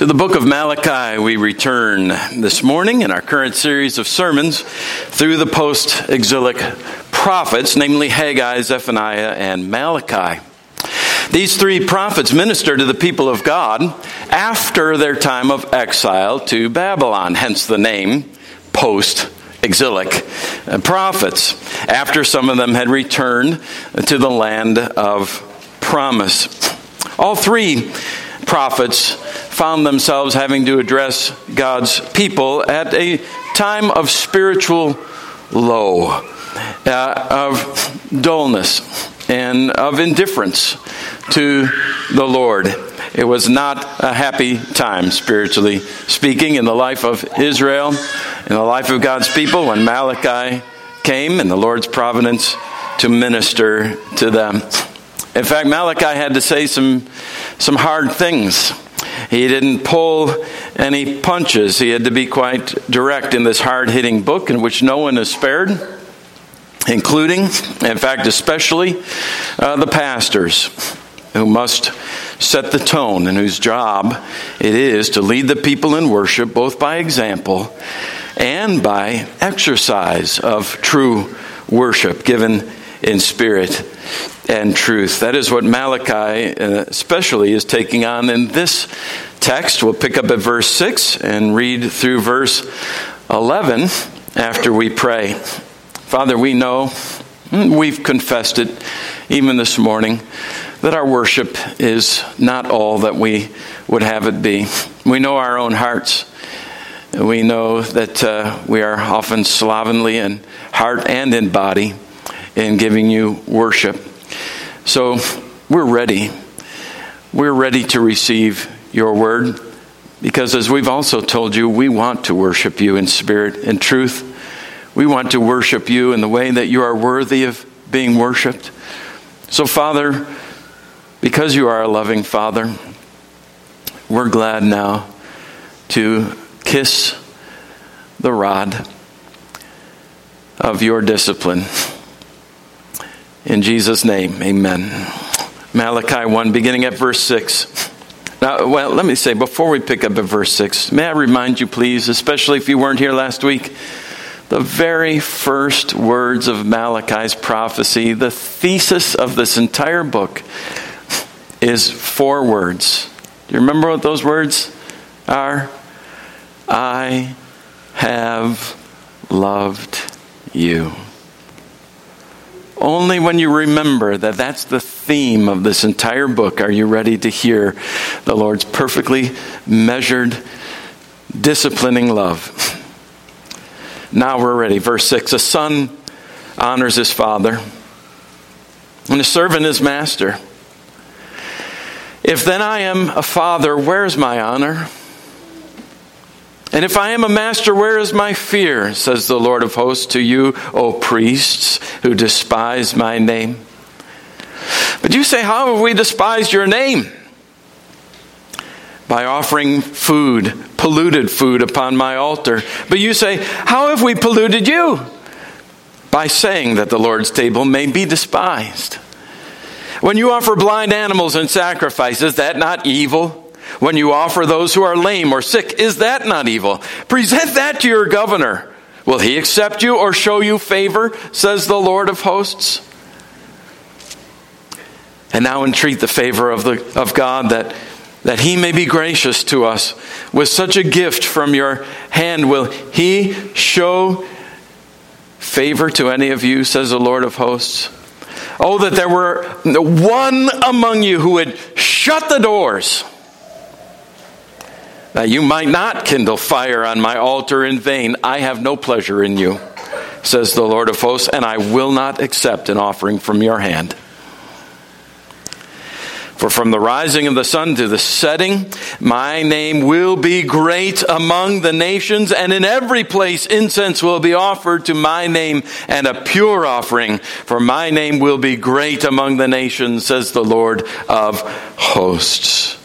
To the book of Malachi, we return this morning in our current series of sermons through the post exilic prophets, namely Haggai, Zephaniah, and Malachi. These three prophets minister to the people of God after their time of exile to Babylon, hence the name post exilic uh, prophets, after some of them had returned to the land of promise. All three prophets found themselves having to address God's people at a time of spiritual low, uh, of dullness, and of indifference to the Lord. It was not a happy time, spiritually speaking, in the life of Israel, in the life of God's people, when Malachi came in the Lord's providence to minister to them. In fact, Malachi had to say some, some hard things he didn't pull any punches. He had to be quite direct in this hard hitting book in which no one is spared, including, in fact, especially uh, the pastors who must set the tone and whose job it is to lead the people in worship both by example and by exercise of true worship given in spirit and truth. That is what Malachi, uh, especially, is taking on in this text. We'll pick up at verse 6 and read through verse 11 after we pray. Father, we know, hmm, we've confessed it even this morning, that our worship is not all that we would have it be. We know our own hearts. We know that uh, we are often slovenly in heart and in body in giving you worship. So we're ready. We're ready to receive your word because, as we've also told you, we want to worship you in spirit and truth. We want to worship you in the way that you are worthy of being worshiped. So, Father, because you are a loving Father, we're glad now to kiss the rod of your discipline. In Jesus' name, amen. Malachi 1, beginning at verse 6. Now, well, let me say, before we pick up at verse 6, may I remind you, please, especially if you weren't here last week, the very first words of Malachi's prophecy, the thesis of this entire book, is four words. Do you remember what those words are? I have loved you. Only when you remember that that's the theme of this entire book are you ready to hear the Lord's perfectly measured, disciplining love. Now we're ready. Verse 6 A son honors his father, and a servant his master. If then I am a father, where's my honor? And if I am a master, where is my fear? says the Lord of hosts to you, O priests who despise my name. But you say, How have we despised your name? By offering food, polluted food upon my altar. But you say, How have we polluted you? By saying that the Lord's table may be despised. When you offer blind animals and sacrifice, is that not evil? When you offer those who are lame or sick, is that not evil? Present that to your governor. Will he accept you or show you favor, says the Lord of hosts? And now entreat the favor of, the, of God that, that he may be gracious to us with such a gift from your hand. Will he show favor to any of you, says the Lord of hosts? Oh, that there were one among you who would shut the doors that you might not kindle fire on my altar in vain. I have no pleasure in you, says the Lord of hosts, and I will not accept an offering from your hand. For from the rising of the sun to the setting, my name will be great among the nations, and in every place incense will be offered to my name, and a pure offering. For my name will be great among the nations, says the Lord of hosts.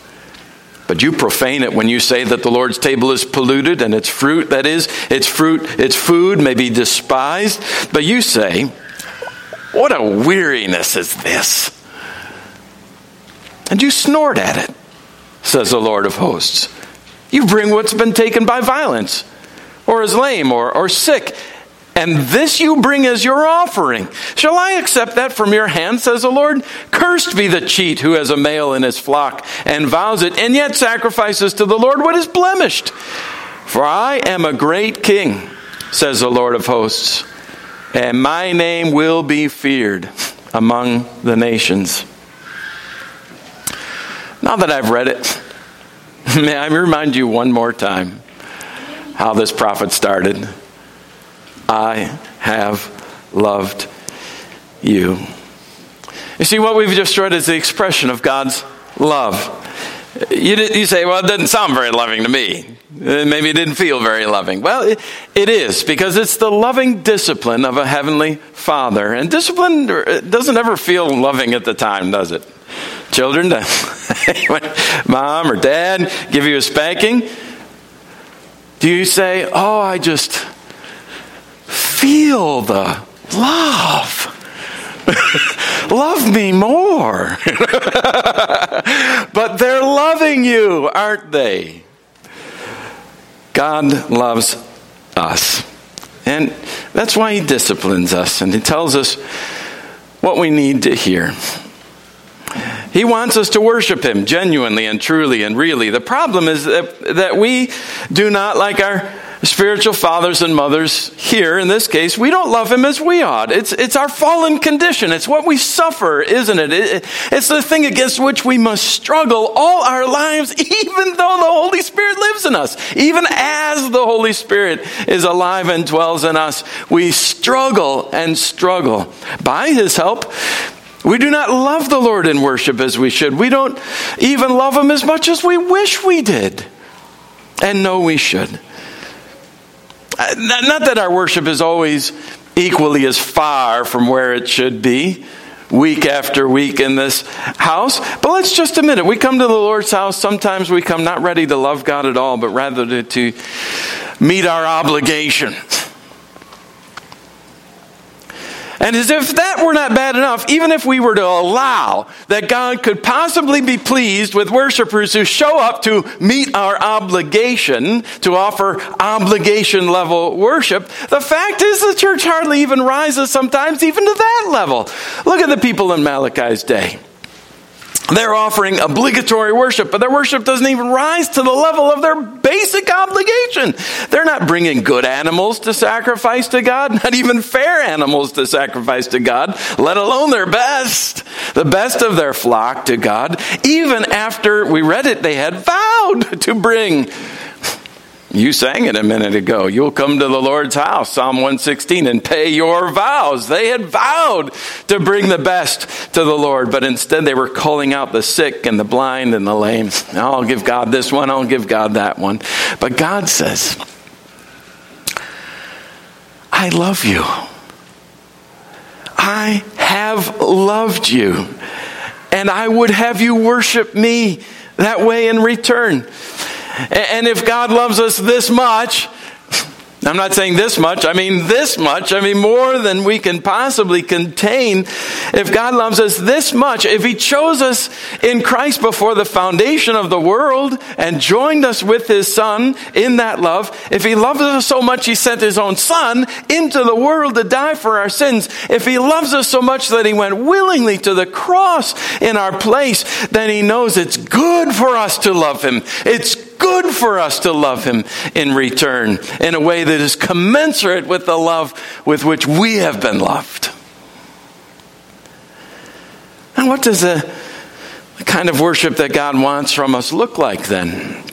But you profane it when you say that the Lord's table is polluted and its fruit, that is, its fruit, its food may be despised. But you say, What a weariness is this! And you snort at it, says the Lord of hosts. You bring what's been taken by violence, or is lame, or, or sick, and this you bring as your offering. Shall I accept that from your hand, says the Lord? Cursed be the cheat who has a male in his flock and vows it, and yet sacrifices to the Lord what is blemished. For I am a great king, says the Lord of hosts, and my name will be feared among the nations. Now that I've read it, may I remind you one more time how this prophet started. I have loved you. You see, what we've just read is the expression of God's love. You, you say, well, it doesn't sound very loving to me. Uh, maybe it didn't feel very loving. Well, it, it is, because it's the loving discipline of a heavenly father. And discipline uh, doesn't ever feel loving at the time, does it? Children, mom or dad give you a spanking. Do you say, oh, I just feel the love? Love me more. but they're loving you, aren't they? God loves us. And that's why He disciplines us and He tells us what we need to hear. He wants us to worship Him genuinely and truly and really. The problem is that, that we do not, like our spiritual fathers and mothers here in this case, we don't love him as we ought. It's, it's our fallen condition. It's what we suffer, isn't it? it? It's the thing against which we must struggle all our lives, even though the Holy Spirit lives in us. Even as the Holy Spirit is alive and dwells in us, we struggle and struggle. By his help, we do not love the Lord in worship as we should. We don't even love him as much as we wish we did and know we should. Not that our worship is always equally as far from where it should be week after week in this house. But let's just admit it. We come to the Lord's house. Sometimes we come not ready to love God at all, but rather to, to meet our obligation. And as if that were not bad enough, even if we were to allow that God could possibly be pleased with worshipers who show up to meet our obligation, to offer obligation level worship, the fact is the church hardly even rises sometimes even to that level. Look at the people in Malachi's day. They're offering obligatory worship, but their worship doesn't even rise to the level of their basic obligation. They're not bringing good animals to sacrifice to God, not even fair animals to sacrifice to God, let alone their best, the best of their flock to God. Even after we read it, they had vowed to bring you sang it a minute ago. You'll come to the Lord's house, Psalm 116, and pay your vows. They had vowed to bring the best to the Lord, but instead they were calling out the sick and the blind and the lame. I'll give God this one, I'll give God that one. But God says, I love you. I have loved you, and I would have you worship me that way in return. And if God loves us this much, I'm not saying this much, I mean this much, I mean more than we can possibly contain. If God loves us this much, if He chose us in Christ before the foundation of the world and joined us with His Son in that love, if He loves us so much He sent His own Son into the world to die for our sins, if He loves us so much that He went willingly to the cross in our place, then He knows it's good for us to love Him. It's good for us to love him in return in a way that is commensurate with the love with which we have been loved. And what does the, the kind of worship that God wants from us look like then?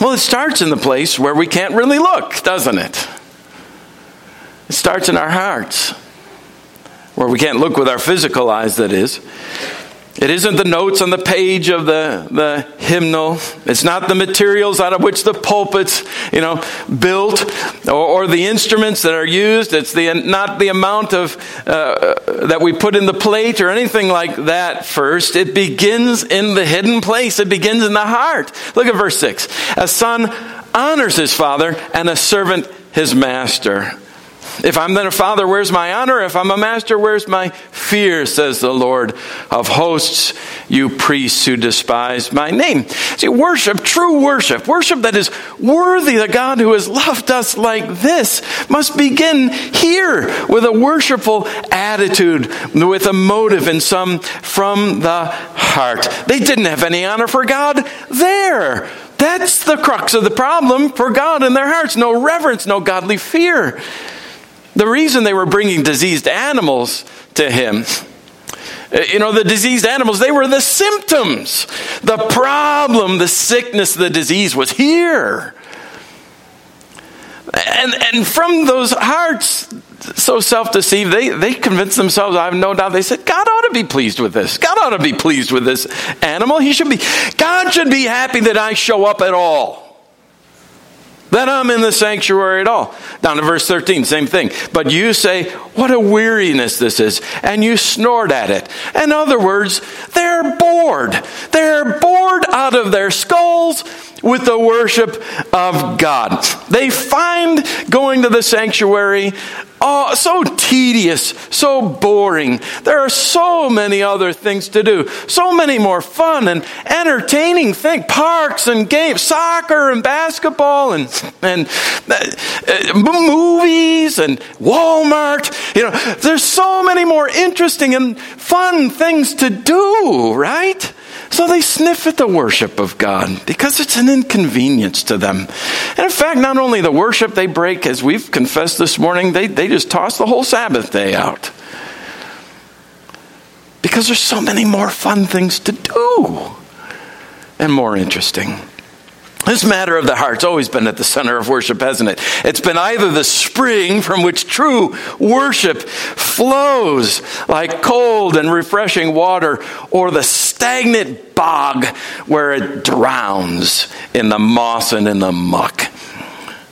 Well, it starts in the place where we can't really look, doesn't it? It starts in our hearts, where we can't look with our physical eyes, that is. It isn't the notes on the page of the, the hymnal. It's not the materials out of which the pulpit's, you know, built or, or the instruments that are used. It's the, not the amount of, uh, that we put in the plate or anything like that first. It begins in the hidden place. It begins in the heart. Look at verse 6. A son honors his father and a servant his master. If I'm then a father, where's my honor? If I'm a master, where's my fear? Says the Lord of hosts, you priests who despise my name. See, worship, true worship, worship that is worthy the God who has loved us like this, must begin here with a worshipful attitude, with a motive and some from the heart. They didn't have any honor for God there. That's the crux of the problem for God in their hearts. No reverence, no godly fear. The reason they were bringing diseased animals to him, uh, you know, the diseased animals, they were the symptoms. The problem, the sickness, the disease was here. And, and from those hearts, so self deceived, they, they convinced themselves, I have no doubt, they said, God ought to be pleased with this. God ought to be pleased with this animal. He should be, God should be happy that I show up at all that I'm in the sanctuary at all. Down to verse 13, same thing. But you say, What a weariness this is, and you snort at it. In other words, they're bored. They're bored out of their skulls with the worship of God. They find going to the sanctuary oh, so tedious, so boring. There are so many other things to do, so many more fun and entertaining things, parks and games, soccer and basketball and, and uh, movies and Walmart. You know, there's so many more interesting and fun things to do, right? So they sniff at the worship of God because it's an inconvenience to them. And in fact, not only the worship they break, as we've confessed this morning, they, they just toss the whole Sabbath day out. Because there's so many more fun things to do and more interesting. This matter of the heart's always been at the center of worship, hasn't it? It's been either the spring from which true worship flows like cold and refreshing water, or the stagnant bog where it drowns in the moss and in the muck.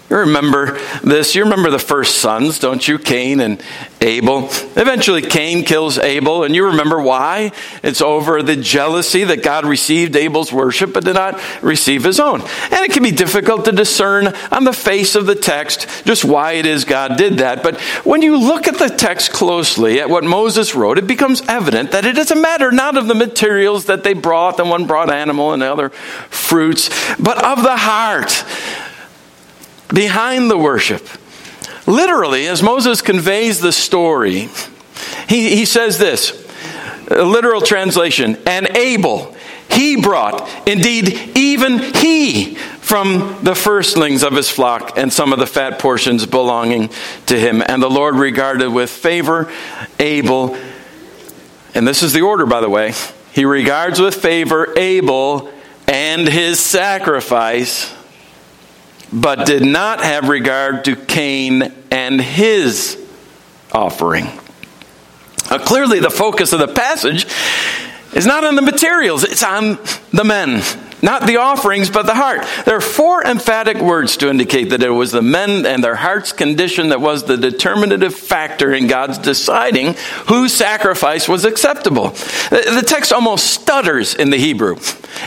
You remember this? You remember the first sons, don't you? Cain and Abel. Eventually, Cain kills Abel, and you remember why? It's over the jealousy that God received Abel's worship but did not receive his own. And it can be difficult to discern on the face of the text just why it is God did that. But when you look at the text closely, at what Moses wrote, it becomes evident that it is a matter not of the materials that they brought, the one brought animal and the other fruits, but of the heart behind the worship. Literally, as Moses conveys the story, he, he says this literal translation, and Abel, he brought, indeed, even he, from the firstlings of his flock and some of the fat portions belonging to him. And the Lord regarded with favor Abel, and this is the order, by the way. He regards with favor Abel and his sacrifice but did not have regard to Cain and his offering. Now, clearly, the focus of the passage is not on the materials, it's on the men. Not the offerings, but the heart. There are four emphatic words to indicate that it was the men and their heart's condition that was the determinative factor in God's deciding whose sacrifice was acceptable. The text almost stutters in the Hebrew.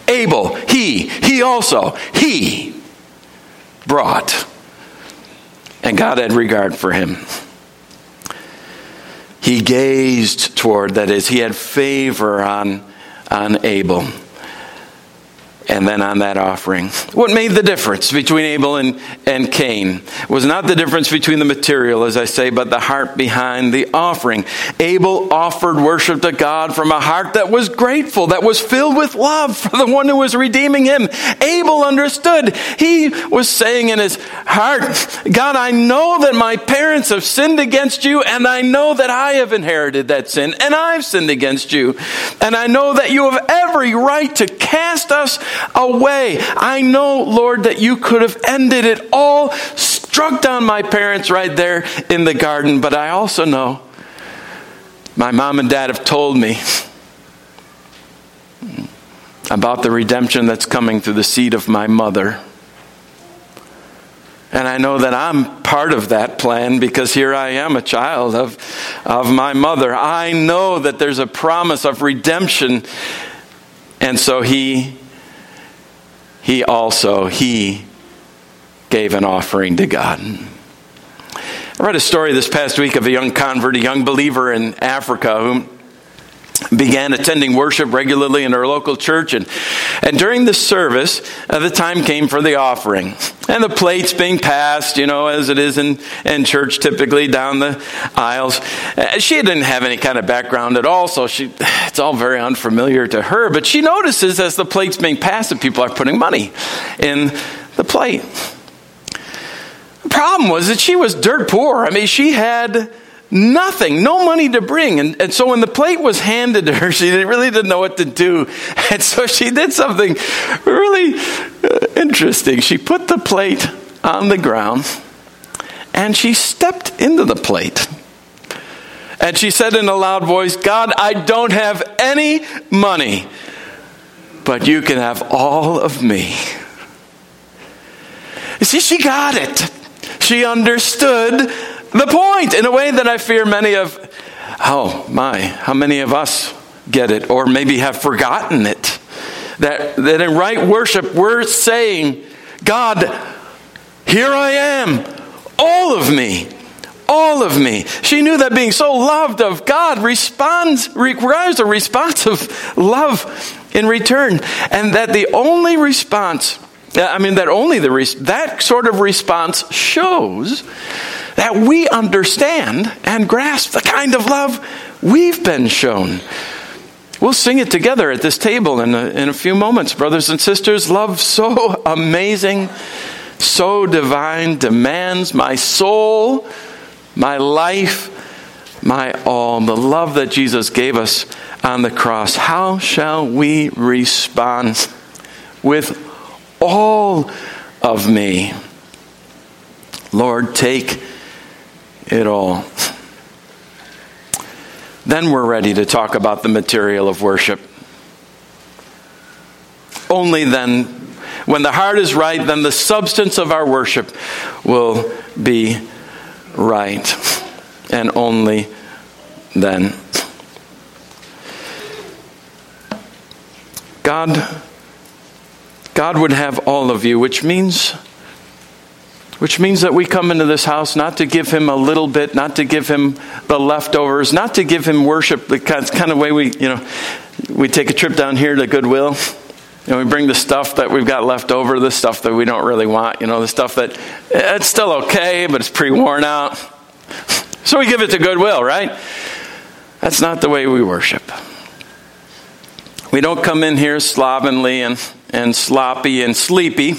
Abel, he, he also, he brought. And God had regard for him. He gazed toward, that is, he had favor on, on Abel and then on that offering. What made the difference between Abel and, and Cain was not the difference between the material, as I say, but the heart behind the offering. Abel offered worship to God from a heart that was grateful, that was filled with love for the one who was redeeming him. Abel understood. He was saying in his heart, God, I know that my parents have sinned against you, and I know that I have inherited that sin, and I've sinned against you. And I know that you have every right to cast us away. I know, Lord, that you could have ended it all, struck down my parents right there in the garden, but I also know my mom and dad have told me about the redemption that's coming through the seed of my mother. And I know that I'm part of that plan because here I am, a child of, of my mother. I know that there's a promise of redemption. And so he he also he gave an offering to God. I read a story this past week of a young convert, a young believer in Africa who began attending worship regularly in our local church and, and during the service uh, the time came for the offering. And the plates being passed you know as it is in, in church typically down the aisles. Uh, she didn't have any kind of background at all so she it's all very unfamiliar to her but she notices as the plates being passed that people are putting money in the plate. The problem was that she was dirt poor. I mean she had Nothing, no money to bring. And, and so when the plate was handed to her, she really didn't know what to do. And so she did something really uh, interesting. She put the plate on the ground and she stepped into the plate. And she said in a loud voice, God, I don't have any money, but you can have all of me. You see, she got it. She understood the point in a way that I fear many of, oh my, how many of us get it or maybe have forgotten it. That, that in right worship, we're saying, God, here I am, all of me, all of me. She knew that being so loved of God responds, requires a response of love in return, and that the only response, I mean, that only the, that sort of response shows that we understand and grasp the kind of love we've been shown. We'll sing it together at this table in a, in a few moments, brothers and sisters. Love so amazing, so divine, demands my soul, my life, my all. The love that Jesus gave us on the cross. How shall we respond with all of me? Lord, take it all. Then we're ready to talk about the material of worship. Only then, when the heart is right, then the substance of our worship will be right. And only then. God, God would have all of you, which means which means that we come into this house not to give him a little bit, not to give him the leftovers, not to give him worship, the kind of way we, you know, we take a trip down here to Goodwill. And we bring the stuff that we've got left over, the stuff that we don't really want, you know, the stuff that it's still okay, but it's pretty worn out. So we give it to Goodwill, right? That's not the way we worship. We don't come in here slovenly and, and sloppy and sleepy.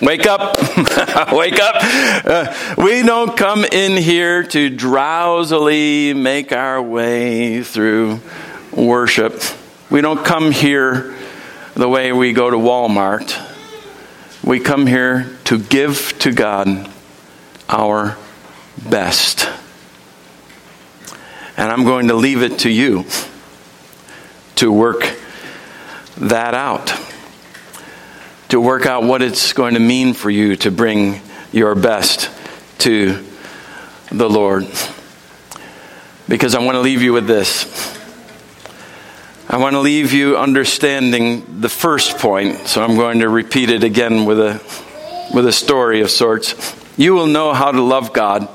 Wake up. Wake up. Uh, we don't come in here to drowsily make our way through worship. We don't come here the way we go to Walmart. We come here to give to God our best. And I'm going to leave it to you to work that out to work out what it's going to mean for you to bring your best to the Lord. Because I want to leave you with this. I want to leave you understanding the first point, so I'm going to repeat it again with a, with a story of sorts. You will know how to love God.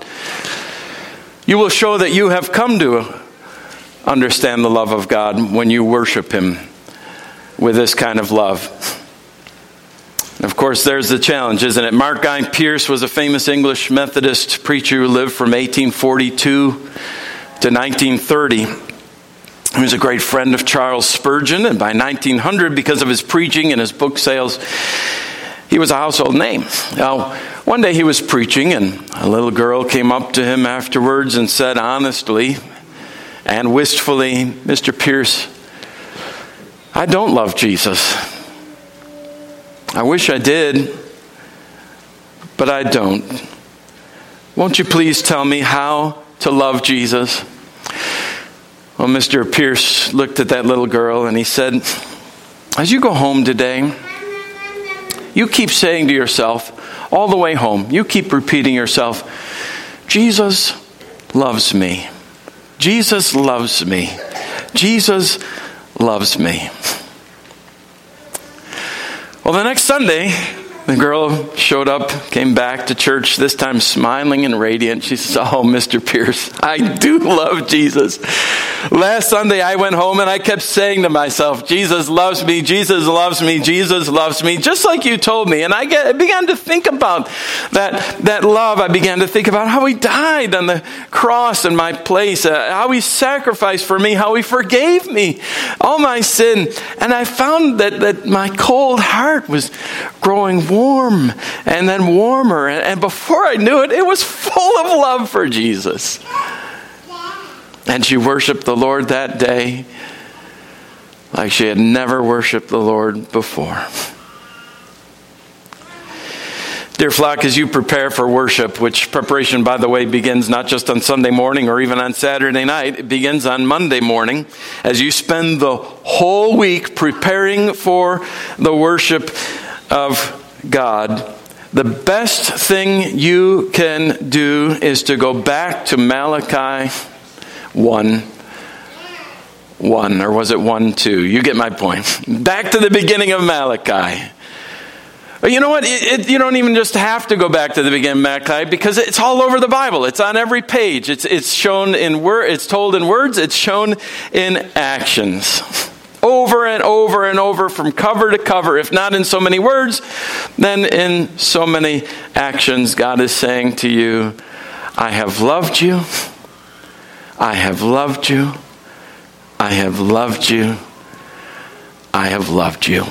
You will show that you have come to understand the love of God when you worship Him with this kind of love. Of course, there's the challenge, isn't it? Mark Guy Pearse was a famous English Methodist preacher who lived from 1842 to 1930. He was a great friend of Charles Spurgeon, and by 1900, because of his preaching and his book sales, he was a household name. Now, one day he was preaching, and a little girl came up to him afterwards and said honestly and wistfully, Mr. Pearse, I don't love Jesus. I wish I did, but I don't. Won't you please tell me how to love Jesus? Well, Mr. Pearse looked at that little girl and he said, As you go home today, you keep saying to yourself, all the way home, you keep repeating yourself, Jesus loves me. Jesus loves me. Jesus loves me. Well, the next Sunday, The girl showed up, came back to church, this time smiling and radiant. She says, Oh, Mr. Pearse, I do love Jesus. Last Sunday, I went home and I kept saying to myself, Jesus loves me, Jesus loves me, Jesus loves me, just like you told me. And I get, began to think about that, that love. I began to think about how he died on the cross in my place, uh, how he sacrificed for me, how he forgave me all my sin. And I found that, that my cold heart was growing warm and then warmer. And before I knew it, it was full of love for Jesus. And she worshiped the Lord that day like she had never worshiped the Lord before. Dear flock, as you prepare for worship, which preparation, by the way, begins not just on Sunday morning or even on Saturday night, it begins on Monday morning, as you spend the whole week preparing for the worship of God, the best thing you can do is to go back to Malachi 1 1, or was it 1 2? You get my point. Back to the beginning of Malachi. You know what? It, it, you don't even just have to go back to the beginning of Malachi because it's all over the Bible. It's on every page. It's, it's shown in word, it's told in words, it's shown in actions over and over and over from cover to cover. If not in so many words, then in so many actions, God is saying to you, I have loved you. I have loved you. I have loved you. I have loved you.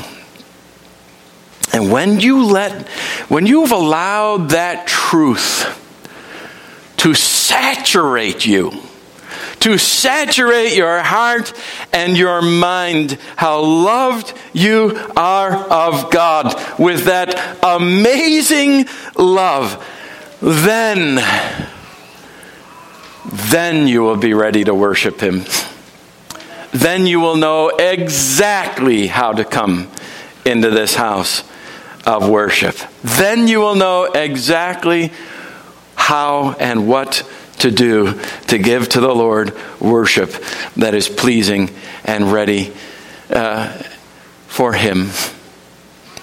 And when you let, when you've allowed that truth to saturate you, to saturate your heart and your mind how loved you are of God with that amazing love, then, then you will be ready to worship Him. Then you will know exactly how to come into this house of worship. Then you will know exactly how and what to do to give to the Lord worship that is pleasing and ready uh, for Him.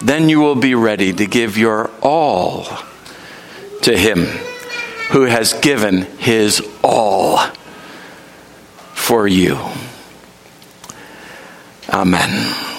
Then you will be ready to give your all to Him who has given His all for you. Amen.